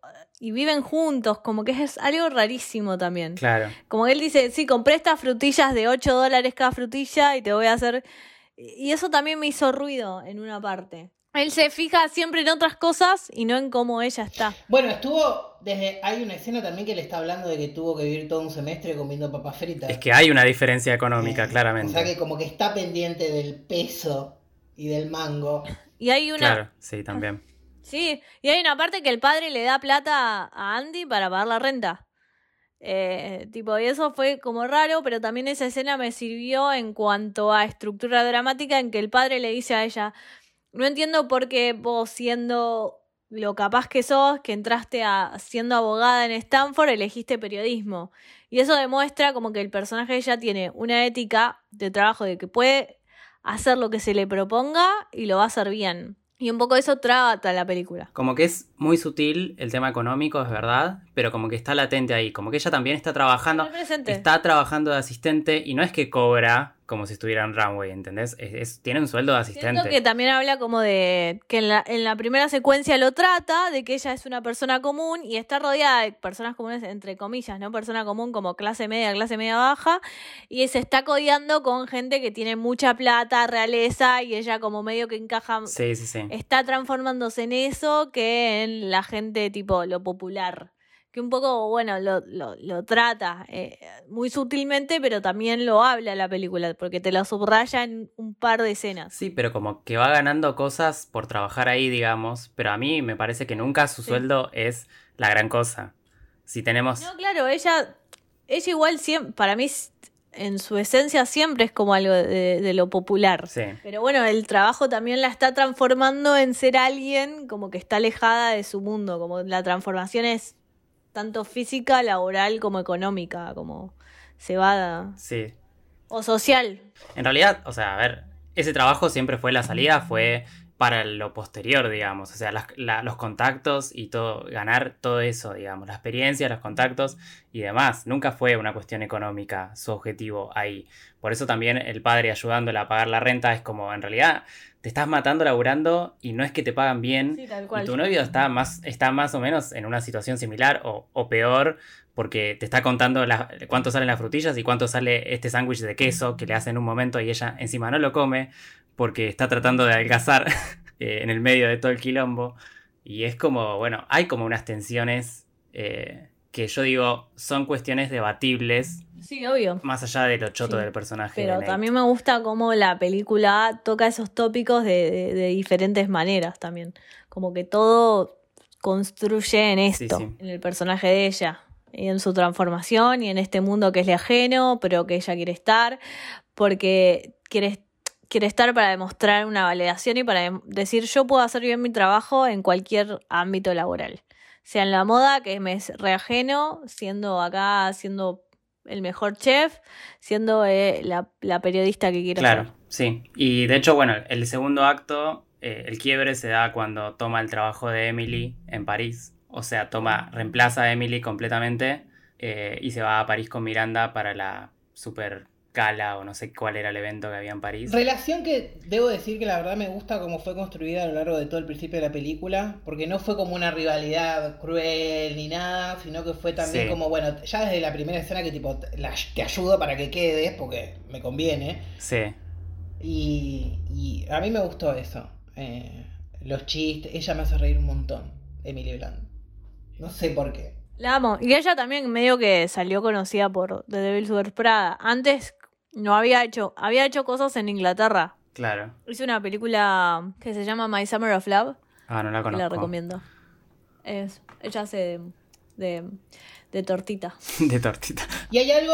y viven juntos, como que es algo rarísimo también. Claro. Como que él dice, sí, compré estas frutillas de 8 dólares cada frutilla y te voy a hacer... Y eso también me hizo ruido en una parte. Él se fija siempre en otras cosas y no en cómo ella está. Bueno, estuvo desde hay una escena también que le está hablando de que tuvo que vivir todo un semestre comiendo papas fritas. Es que hay una diferencia económica, Eh, claramente. O sea que como que está pendiente del peso y del mango. Y hay una... Claro, sí, también. Sí, y hay una parte que el padre le da plata a Andy para pagar la renta. Eh, tipo, y eso fue como raro, pero también esa escena me sirvió en cuanto a estructura dramática en que el padre le dice a ella, no entiendo por qué vos siendo lo capaz que sos, que entraste a siendo abogada en Stanford, elegiste periodismo. Y eso demuestra como que el personaje de ella tiene una ética de trabajo de que puede hacer lo que se le proponga y lo va a hacer bien. Y un poco eso trata la película. Como que es muy sutil el tema económico, es verdad, pero como que está latente ahí. Como que ella también está trabajando, Está trabajando de asistente y no es que cobra como si estuviera en Runway, ¿entendés? Es, es- tiene un sueldo de asistente. Siento que también habla como de que en la, en la primera secuencia lo trata, de que ella es una persona común y está rodeada de personas comunes, entre comillas, ¿no? Persona común como clase media, clase media baja, y se está codeando con gente que tiene mucha plata, realeza, y ella como medio que encaja, Sí, sí, sí. está transformándose en eso que en la gente tipo lo popular. Que un poco, bueno, lo, lo, lo trata eh, muy sutilmente, pero también lo habla la película, porque te lo subraya en un par de escenas. Sí, pero como que va ganando cosas por trabajar ahí, digamos, pero a mí me parece que nunca su Sí. sueldo es la gran cosa. Si tenemos... No, claro, ella, ella igual siempre, para mí, en su esencia siempre es como algo de, de lo popular. Sí. Pero bueno, el trabajo también la está transformando en ser alguien como que está alejada de su mundo, como la transformación es tanto física, laboral como económica, como va Sí. o social. En realidad, o sea, a ver, ese trabajo siempre fue la salida, fue para lo posterior, digamos, o sea, las- la- los contactos y todo, ganar todo eso, digamos, la experiencia, los contactos y demás. Nunca fue una cuestión económica su objetivo ahí. Por eso también el padre ayudándola a pagar la renta es como, en realidad, te estás matando laburando y no es que te pagan bien. Sí, tal Y cual. tu novio está más, está más o menos en una situación similar o, o peor porque te está contando la- cuánto salen las frutillas y cuánto sale este sándwich de queso que le hace en un momento y ella encima no lo come porque está tratando de adelgazar eh, en el medio de todo el quilombo. Y es como, bueno, hay como unas tensiones eh, que yo digo son cuestiones debatibles Sí, obvio. más allá de lo choto Sí, del personaje. de Pero Nate. también me gusta cómo la película toca esos tópicos de, de- de diferentes maneras también. Como que todo construye en esto, sí. en el personaje de ella, y en su transformación y en este mundo que es le ajeno, pero que ella quiere estar, porque quiere, quiere estar para demostrar una validación y para decir yo puedo hacer bien mi trabajo en cualquier ámbito laboral. Sea en la moda, que me es reajeno, siendo acá, siendo el mejor chef, siendo eh, la, la periodista que quiero Claro, ser. sí. Y de hecho, bueno, el segundo acto, eh, el quiebre se da cuando toma el trabajo de Emily en París. O sea, toma, reemplaza a Emily completamente eh, y se va a París con Miranda para la super gala o no sé cuál era el evento que había en París. Relación que debo decir que la verdad me gusta cómo fue construida a lo largo de todo el principio de la película, porque no fue como una rivalidad cruel ni nada, sino que fue también Sí. como, bueno, ya desde la primera escena que tipo, la- te ayudo para que quedes, porque me conviene. Sí, Y, y a mí me gustó eso. Eh, los chistes, ella me hace reír un montón, Emily Blunt. No sé por qué. La amo. Y ella también medio que salió conocida por The Devil's Wears Prada. Antes no había hecho, había hecho cosas en Inglaterra. claro. Hizo una película que se llama My Summer of Love, Ah, no la conozco. la recomiendo. Es, ella hace de, de, de tortita. De tortita. Y hay algo,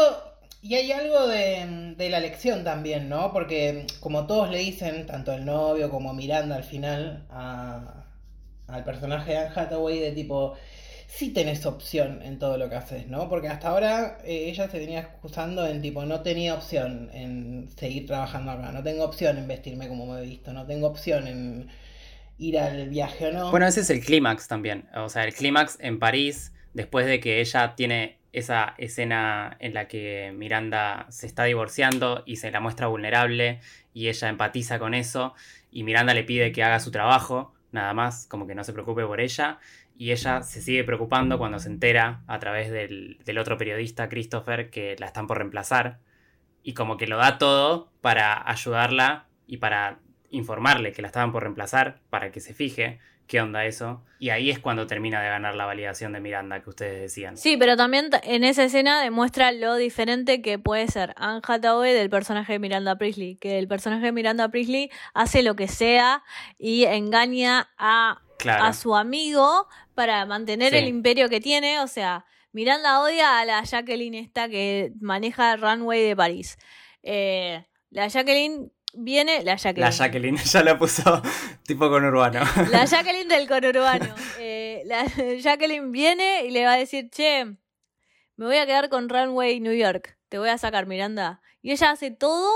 y hay algo de, de la lección también, ¿no? Porque como todos le dicen, tanto el novio como Miranda al final, a- al personaje de Anne Hathaway, de tipo, sí tenés opción en todo lo que haces, ¿no? Porque hasta ahora eh, ella se venía excusando en tipo, no tenía opción en seguir trabajando acá, no tengo opción en vestirme como me he visto, no tengo opción en ir al viaje o no. Bueno, ese es el clímax también. O sea, el clímax en París, después de que ella tiene esa escena en la que Miranda se está divorciando y se la muestra vulnerable y ella empatiza con eso y Miranda le pide que haga su trabajo, nada más, como que no se preocupe por ella. Y ella se sigue preocupando cuando se entera a través del, del otro periodista, Christopher, que la están por reemplazar. Y como que lo da todo para ayudarla y para informarle que la estaban por reemplazar, para que se fije qué onda eso. Y ahí es cuando termina de ganar la validación de Miranda que ustedes decían. Sí, pero también en esa escena demuestra lo diferente que puede ser Anne Hathaway del personaje de Miranda Priestley. Que el personaje de Miranda Priestley hace lo que sea y engaña a, Claro. a su amigo para mantener Sí. el imperio que tiene. O sea, Miranda odia a la Jacqueline esta que maneja runway de París. Eh, la Jacqueline viene, la Jacqueline. La Jacqueline ya la puso tipo con urbano. La Jacqueline del conurbano. Eh, la Jacqueline viene y le va a decir, che, me voy a quedar con Runway New York. Te voy a sacar, Miranda. Y ella hace todo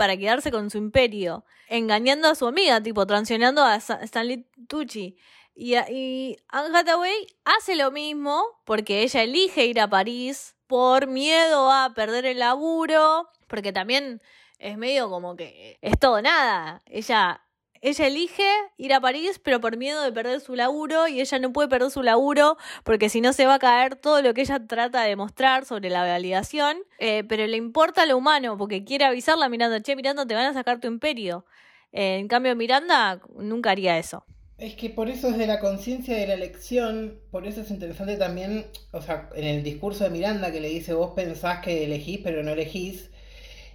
para quedarse con su imperio. Engañando a su amiga, tipo, transionando a Stanley Tucci. Y, y Anne Hathaway hace lo mismo porque ella elige ir a París por miedo a perder el laburo. Porque también es medio como que es todo nada. Ella ella elige ir a París, pero por miedo de perder su laburo, y ella no puede perder su laburo porque si no se va a caer todo lo que ella trata de mostrar sobre la validación, eh, pero le importa lo humano porque quiere avisarla a Miranda, che, Miranda, te van a sacar tu imperio. Eh, en cambio, Miranda nunca haría eso. Es que por eso desde la conciencia de la elección, por eso es interesante también, o sea, en el discurso de Miranda que le dice vos pensás que elegís pero no elegís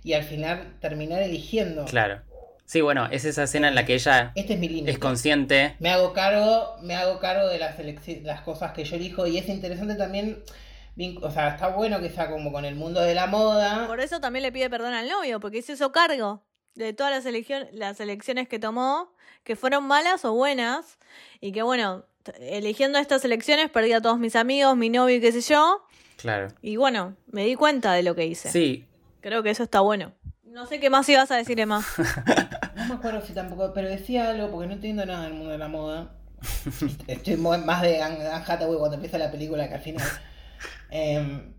y al final terminar eligiendo. claro. Sí, bueno, es esa escena en la que ella Este es mi límite. es consciente. Me hago cargo, me hago cargo de las cosas que yo elijo y es interesante también o sea, está bueno que sea como con el mundo de la moda. Por eso también le pide perdón al novio, porque hizo cargo de todas las, las elecciones que tomó, que fueron malas o buenas, y que bueno, eligiendo estas elecciones perdí a todos mis amigos, mi novio y qué sé yo. Claro. Y bueno, me di cuenta de lo que hice. Sí. Creo que eso está bueno. No sé qué más ibas a decir, Emma. no me acuerdo si tampoco, pero decía algo porque no entiendo nada del mundo de la moda. Estoy más de Anne Hathaway cuando empieza la película que al final. Em,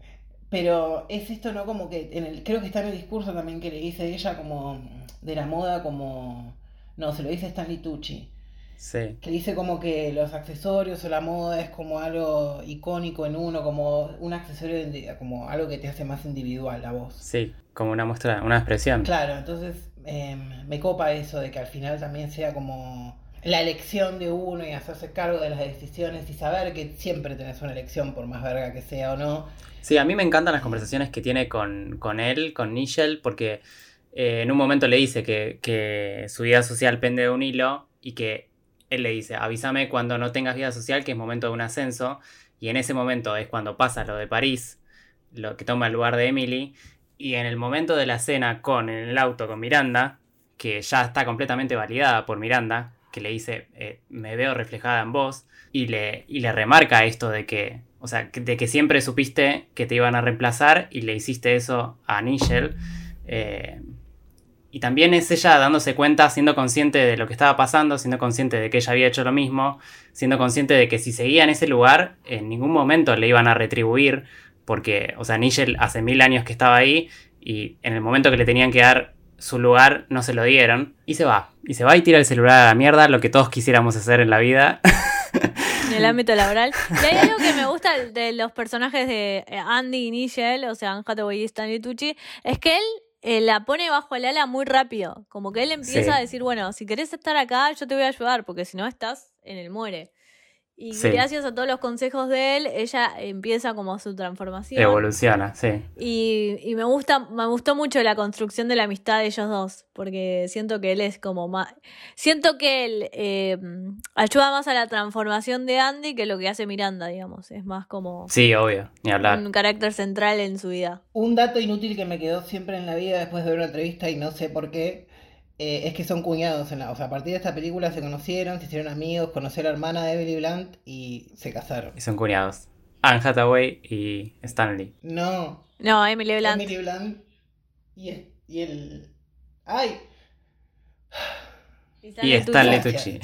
pero es esto, ¿no? Como que en el, creo que está en el discurso también que le dice ella como de la moda como... No, se lo dice Stanley Tucci. Sí. Que dice como que los accesorios o la moda es como algo icónico en uno, como un accesorio, como algo que te hace más individual a vos. Sí, como una muestra, una expresión. Claro, entonces em, me copa eso de que al final también sea como la elección de uno y hacerse cargo de las decisiones y saber que siempre tenés una elección, por más verga que sea o no. Sí, a mí me encantan las conversaciones que tiene con, con él, con Nigel, porque eh, en un momento le dice que, que su vida social pende de un hilo y que él le dice, avísame cuando no tengas vida social, que es momento de un ascenso, y en ese momento es cuando pasa lo de París, lo que toma el lugar de Emily, y en el momento de la cena con en el auto con Miranda, que ya está completamente validada por Miranda, que le dice, eh, me veo reflejada en vos, y le, y le remarca esto de que, o sea, de que siempre supiste que te iban a reemplazar y le hiciste eso a Nigel. Eh, y también es ella dándose cuenta, siendo consciente de lo que estaba pasando, siendo consciente de que ella había hecho lo mismo, siendo consciente de que si seguía en ese lugar, en ningún momento le iban a retribuir, porque, o sea, Nigel hace mil años que estaba ahí y en el momento que le tenían que dar su lugar no se lo dieron y se va. Y se va y tira el celular a la mierda, lo que todos quisiéramos hacer en la vida. En el ámbito laboral. Y hay algo que me gusta de los personajes de Andy y Nigel, o sea, Anne Hathaway y Stanley Tucci, es que él eh, la pone bajo el ala muy rápido. Como que él empieza a decir, bueno, si querés estar acá, yo te voy a ayudar, porque si no estás en el muere. Y gracias a todos los consejos de él, ella empieza como su transformación. Evoluciona, sí. Y, y, me gusta, me gustó mucho la construcción de la amistad de ellos dos, porque siento que él es como más, siento que él eh, ayuda más a la transformación de Andy que lo que hace Miranda, digamos. Es más como sí, obvio, ni hablar. un carácter central en su vida. Un dato inútil que me quedó siempre en la vida después de ver una entrevista y no sé por qué eh, es que son cuñados. En la, o sea, a partir de esta película se conocieron, se hicieron amigos, conoció a la hermana de Emily Blunt y se casaron. Y son cuñados. Anne Hathaway y Stanley. No. No, Emily Blunt. Emily Blunt y, y el... ¡Ay! Y Stanley Tucci.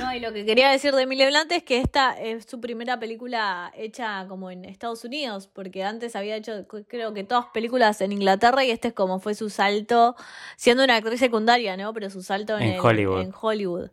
No, y lo que quería decir de Emily Blunt es que esta es su primera película hecha como en Estados Unidos, porque antes había hecho, creo que todas películas en Inglaterra y este es como fue su salto, siendo una actriz secundaria, ¿no? Pero su salto en, Hollywood. En Hollywood.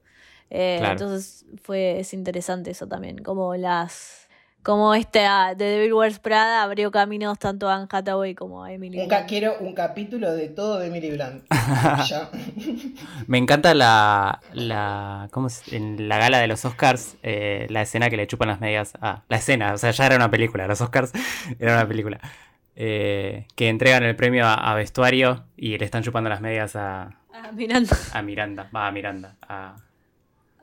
Eh, entonces fue, es interesante eso también, como las como este ah, de Devil Wears Prada abrió caminos tanto a Anne Hathaway como a Emily un Quiero un capítulo de todo de Emily Blunt. Me encanta la, la ¿cómo en la gala de los Oscars, eh, la escena que le chupan las medias. Ah, la escena, o sea, ya era una película, los Oscars era una película. Eh, que entregan el premio a, vestuario y le están chupando las medias a, a Miranda. A Miranda, va a Miranda. A,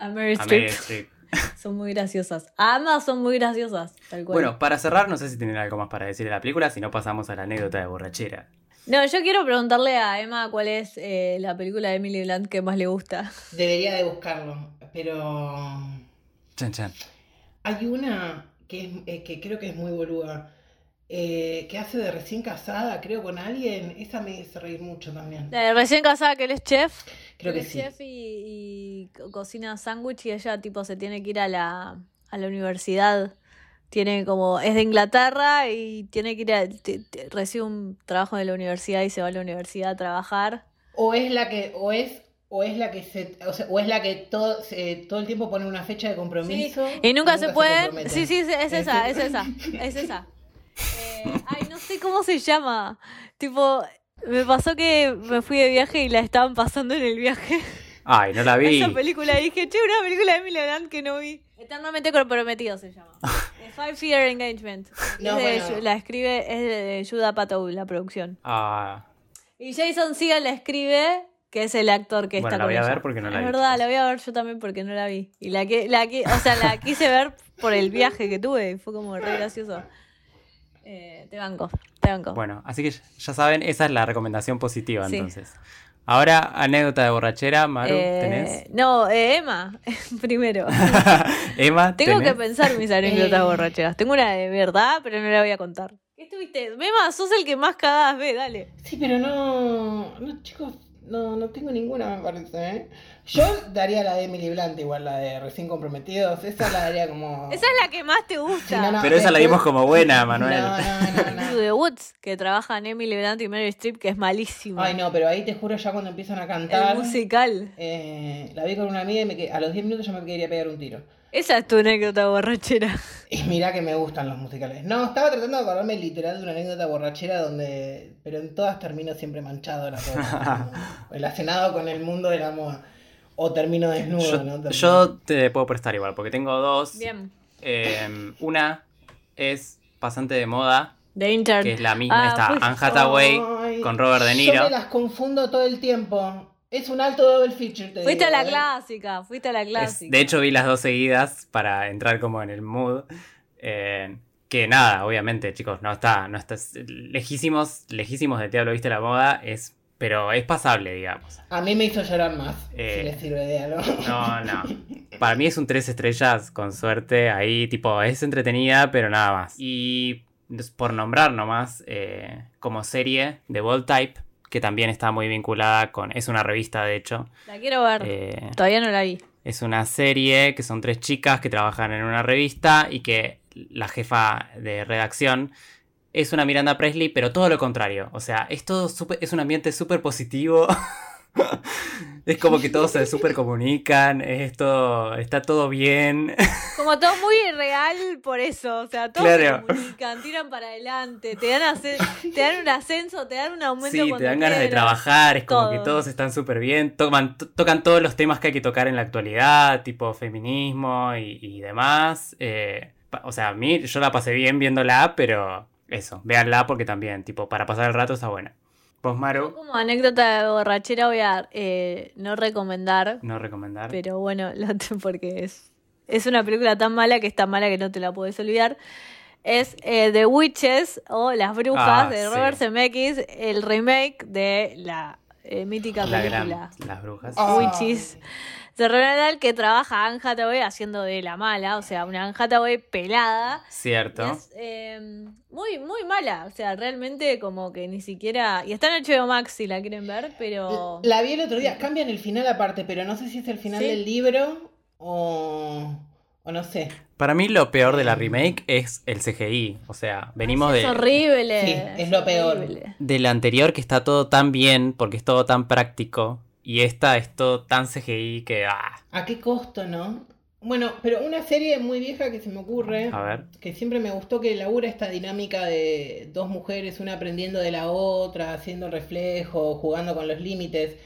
a Mary Streep. son muy graciosas. Ambas son muy graciosas, tal cual. Bueno, para cerrar, no sé si tienen algo más para decir de la película, si no pasamos a la anécdota de borrachera. No, yo quiero preguntarle a Emma cuál es eh, la película de Emily Blunt que más le gusta. Debería de buscarlo, pero... Chan, chan. Hay una que, es, eh, que creo que es muy boluda. Eh, que hace de recién casada, creo, con alguien. Esa me hace reír mucho también. De recién casada, que él es chef. Creo que sí. chef y, cocina sándwich y ella, tipo, se tiene que ir a la, a la universidad. Tiene como, es de Inglaterra y tiene que ir a, recibe un trabajo de la universidad y se va a la universidad a trabajar. O es la que, o es o es la que se o, sea, o es la que todo todo el tiempo pone una fecha de compromiso y nunca, se puede sí sí es esa es esa es esa eh, ay, no sé cómo se llama. Tipo, me pasó que me fui de viaje y la estaban pasando en el viaje. Ay, no la vi. Esa película dije, che, una película de Emily Blunt que no vi. Eternamente comprometido se llama. Five Year Engagement. La escribe, es de Judah Patou, la producción. Ah. Y Jason Segel la escribe, que es el actor que está con la voy a ver porque no la vi. Es verdad, la voy a ver yo también porque no la vi. Y la que, la que, o sea, la quise ver por el viaje que tuve. Fue como re gracioso. Eh, te banco, te banco. Bueno, así que ya saben, esa es la recomendación positiva Sí. entonces. Ahora, anécdota de borrachera, Maru, Eh, ¿tenés? No, eh, Emma, primero. Emma, Tengo ¿tenés? que pensar mis anécdotas Eh. borracheras. Tengo una de verdad, pero no la voy a contar. ¿Qué estuviste? Emma, sos el que más cagadas ve, dale. Sí, pero no, no, chicos, no, no tengo ninguna, me parece, ¿eh? Yo daría la de Emily Blunt, igual la de Recién Comprometidos, esa la daría como... Esa es la que más te Sí, gusta. no, no, Pero esa la dimos como buena, Manuel. No, no, no, To no. the Woods, que trabajan Emily Blunt y Meryl Streep, que es malísimo. Ay, no, pero ahí te juro ya cuando empiezan a El cantar... musical. eh, la vi con una amiga y me que- a los 10 minutos ya me quería pegar un tiro. Esa es tu anécdota borrachera. Y mirá que me gustan los musicales. No, estaba tratando de acordarme literal de una anécdota borrachera donde. Pero en todas termino siempre manchado la cosa. Relacionado con el mundo de la moda. O termino desnudo, Yo, ¿no? Termino- yo te puedo prestar igual, porque tengo dos. Bien. Eh, una es pasante de moda, The Intern. que es la misma, Ah, está pues- Anne Hathaway Ay, con Robert De Yo Niro. me las confundo todo el tiempo. Es un alto double feature, te Fuiste a la ¿eh? clásica, fuiste a la Es- clásica. de hecho, vi las dos seguidas para entrar como en el mood. Eh, que nada, obviamente, chicos, no está, no está lejísimos, lejísimos de Diablo Viste la Moda, es, pero es pasable, digamos. A mí me hizo llorar más. Eh, Si le sirve de algo. No, no. Para mí es un tres estrellas con suerte. Ahí, tipo, es entretenida, pero nada más. Y por nombrar nomás, eh, como serie de Bold Type, que también está muy vinculada con. Es una revista, de hecho. La quiero ver. Eh, Todavía no la vi. es una serie que son tres chicas que trabajan en una revista y que la jefa de redacción es una Miranda Presley, pero todo lo contrario. O sea, es todo súper- es un ambiente súper positivo. es como que todos se súper comunican, es todo, está todo bien. Como todo muy real por eso. O sea, todos Claro. se comunican, tiran para adelante, te dan, ace- te dan un ascenso, te dan un aumento. Sí, te dan ganas de trabajar, es como que Todo. todos están súper bien, toman- to- tocan todos los temas que hay que tocar en la actualidad, tipo feminismo y, y demás. eh, o sea, a mí yo la pasé bien viéndola, pero eso, véanla porque también, tipo, para pasar el rato está buena. Vos, Yo Maru, Como anécdota de borrachera voy a eh, no recomendar, no recomendar. pero bueno, lo te- porque es, es una película tan mala que es tan mala que no te la puedes olvidar. Es eh, The Witches o Las Brujas Ah, de sí. Robert Zemeckis, el remake de la eh, mítica la película. gran, las brujas. Ah. Witches. De Ronald Dahl, que trabaja Anne Hathaway haciendo de la mala, o sea, una Anne Hathaway pelada. Cierto. Es eh, muy, muy mala. O sea, realmente como que ni siquiera. Y está en HBO Max si la quieren ver, pero. La vi el otro día. Cambian el final aparte, pero no sé si es el final Sí. del libro o. O no sé. Para mí lo peor de la remake es el CGI. O sea, venimos es de, horrible. Sí, es lo peor. horrible. del anterior que está todo tan bien porque es todo tan práctico. Y esta es todo tan CGI que... ah, ¿A qué costo, no? Bueno, pero una serie muy vieja que se me ocurre, a ver. que siempre me gustó que labura esta dinámica de dos mujeres, una aprendiendo de la otra, haciendo reflejo, jugando con los límites,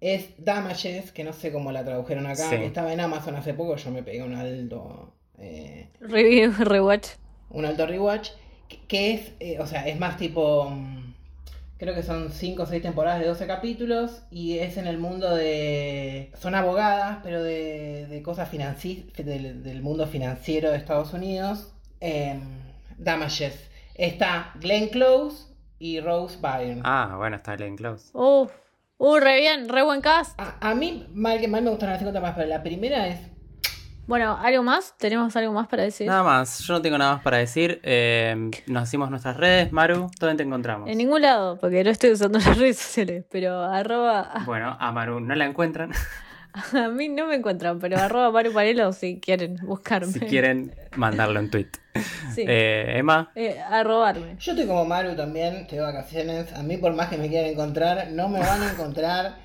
es Damages, que no sé cómo la tradujeron acá, Sí. estaba en Amazon hace poco, yo me pegué un alto, eh, Review, rewatch. un alto rewatch, que, que es, eh, o sea, es más tipo, mm, creo que son 5 o 6 temporadas de 12 capítulos y es en el mundo de, son abogadas, pero de, de cosas financi del, del mundo financiero de Estados Unidos. Eh, Damages. Está Glenn Close y Rose Byrne. Ah, bueno, está Glenn Close. Uh, uh, re bien, re buen cast. A, a mí, mal que mal, me gustan las 50 más, pero la primera es Bueno, ¿algo más? ¿Tenemos algo más para decir? Nada más, yo no tengo nada más para decir. Eh, nos hacemos nuestras redes, Maru, ¿dónde te encontramos? En ningún lado, porque no estoy usando las redes sociales, pero arroba. Bueno, a Maru no la encuentran. A mí no me encuentran, pero arroba Maru Parelo si quieren buscarme. si quieren mandarlo en tweet. Sí. Eh, Emma, Eh, arrobarme. Yo estoy como Maru también, estoy de vacaciones. A mí, por más que me quieran encontrar, no me van a encontrar.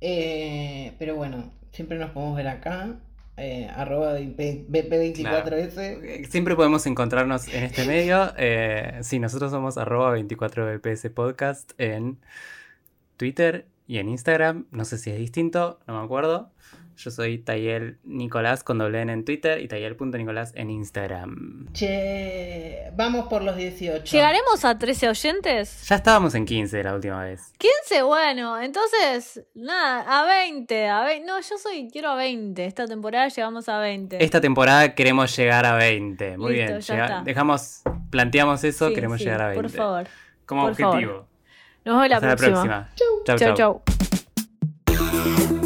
Eh, pero bueno, siempre nos podemos ver acá. Eh, arroba BP24S. eh, siempre podemos encontrarnos en este medio. Eh, sí, nosotros somos arroba 24bps podcast en Twitter y en Instagram. No sé si es distinto, no me acuerdo. Yo soy Tayel Nicolás con doble N en Twitter y Tayel.nicolás en Instagram. Che, vamos por los 18. ¿Llegaremos a 13 oyentes? Ya estábamos en 15 la última vez. 15, bueno, entonces, nada, a 20, a 20. No, yo soy, quiero a 20. Esta temporada llegamos a 20. Esta temporada queremos llegar a 20. Muy Listo, bien. ya llega- está. dejamos planteamos eso, Sí, queremos sí, llegar a 20. Por favor. Como por objetivo. favor. Nos vemos la Hasta próxima. la próxima. chau. Chau, chau. chau.